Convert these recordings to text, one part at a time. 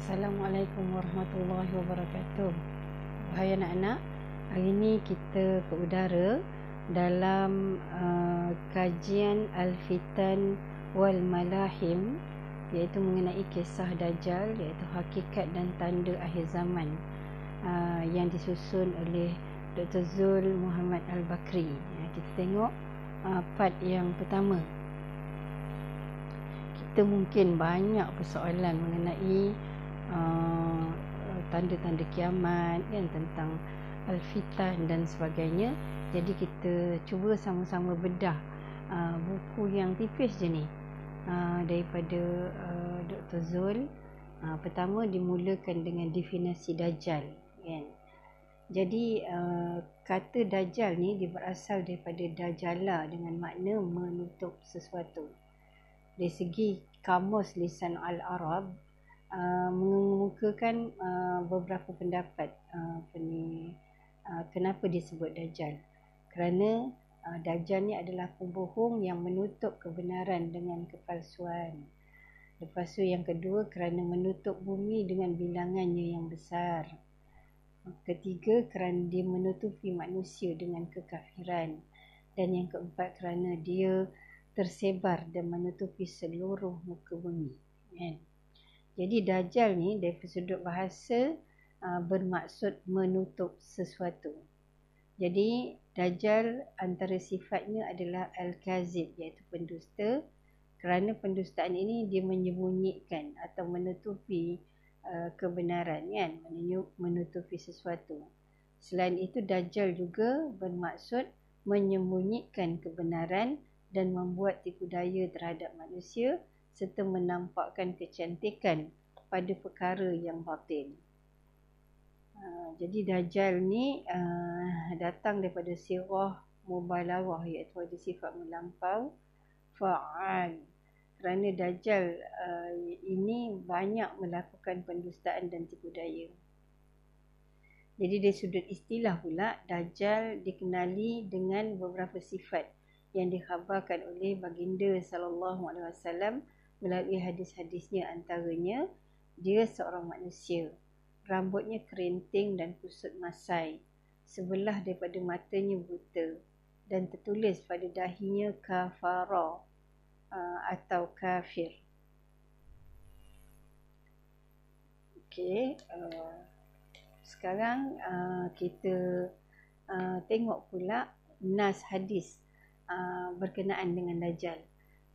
Assalamualaikum warahmatullahi wabarakatuh. Hai anak-anak, hari ini kita ke udara dalam uh, kajian Al-Fitan wal Malahim iaitu mengenai kisah Dajjal iaitu hakikat dan tanda akhir zaman uh, yang disusun oleh Dr. Zul Muhammad Al-Bakri. Ya, kita tengok uh, part yang pertama kita mungkin banyak persoalan mengenai uh, tanda-tanda kiamat kan tentang al-fitan dan sebagainya. Jadi kita cuba sama-sama bedah uh, buku yang tipis je ni. Uh, daripada uh, Dr. Zul. Uh, pertama dimulakan dengan definisi dajjal kan. Jadi uh, kata dajjal ni dia berasal daripada dajjala dengan makna menutup sesuatu. Dari segi kamus lisan al-Arab uh, mengemukakan uh, beberapa pendapat uh, ni, uh, kenapa disebut Dajjal. Kerana uh, Dajjal ni adalah pembohong yang menutup kebenaran dengan kepalsuan. Lepas tu yang kedua kerana menutup bumi dengan bilangannya yang besar. Ketiga kerana dia menutupi manusia dengan kekafiran. Dan yang keempat kerana dia tersebar dan menutupi seluruh muka bumi. Kan? Jadi dajjal ni dari sudut bahasa uh, bermaksud menutup sesuatu. Jadi dajjal antara sifatnya adalah al-kazib iaitu pendusta. Kerana pendustaan ini dia menyembunyikan atau menutupi uh, kebenaran kan, menutupi sesuatu. Selain itu dajjal juga bermaksud menyembunyikan kebenaran dan membuat tipu daya terhadap manusia serta menampakkan kecantikan pada perkara yang batin. Uh, jadi Dajjal ni uh, datang daripada sirah mubalawah iaitu ada sifat melampau fa'al. Kerana Dajjal uh, ini banyak melakukan pendustaan dan tipu daya. Jadi dari sudut istilah pula Dajjal dikenali dengan beberapa sifat yang dikhabarkan oleh baginda sallallahu alaihi wasallam melalui hadis-hadisnya antaranya dia seorang manusia. Rambutnya kerinting dan kusut masai. Sebelah daripada matanya buta dan tertulis pada dahinya kafara uh, atau kafir. Okey uh, sekarang uh, kita uh, tengok pula nas hadis Uh, berkenaan dengan Dajjal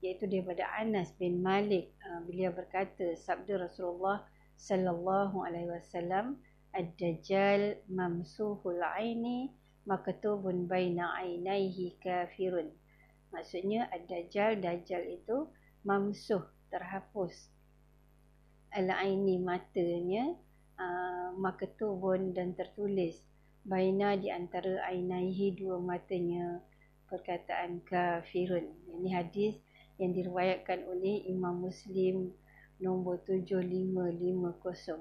iaitu daripada Anas bin Malik uh, beliau berkata sabda Rasulullah sallallahu alaihi wasallam ad-dajjal mamsuhul aini maktubun baina ainaihi kafirun maksudnya ad-dajjal dajjal itu mamsuh terhapus al-aini matanya uh, maktubun dan tertulis baina di antara ainaihi dua matanya perkataan kafirun. Ini hadis yang diriwayatkan oleh Imam Muslim nombor 7550.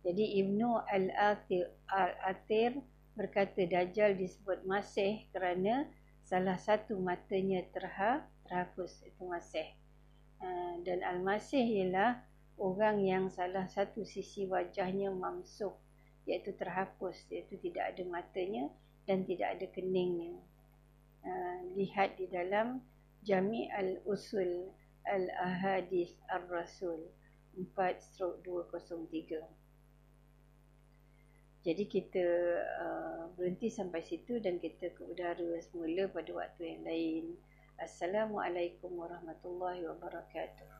Jadi Ibnu Al-Athir Al-Athir berkata Dajjal disebut Masih kerana salah satu matanya terha, terhapus itu Masih. Uh, dan Al-Masih ialah orang yang salah satu sisi wajahnya mamsuh iaitu terhapus iaitu tidak ada matanya dan tidak ada keningnya. Ah, lihat di dalam Jami al-Usul al-Ahadis ar-Rasul 4/203. Jadi kita uh, berhenti sampai situ dan kita ke udara semula pada waktu yang lain. Assalamualaikum warahmatullahi wabarakatuh.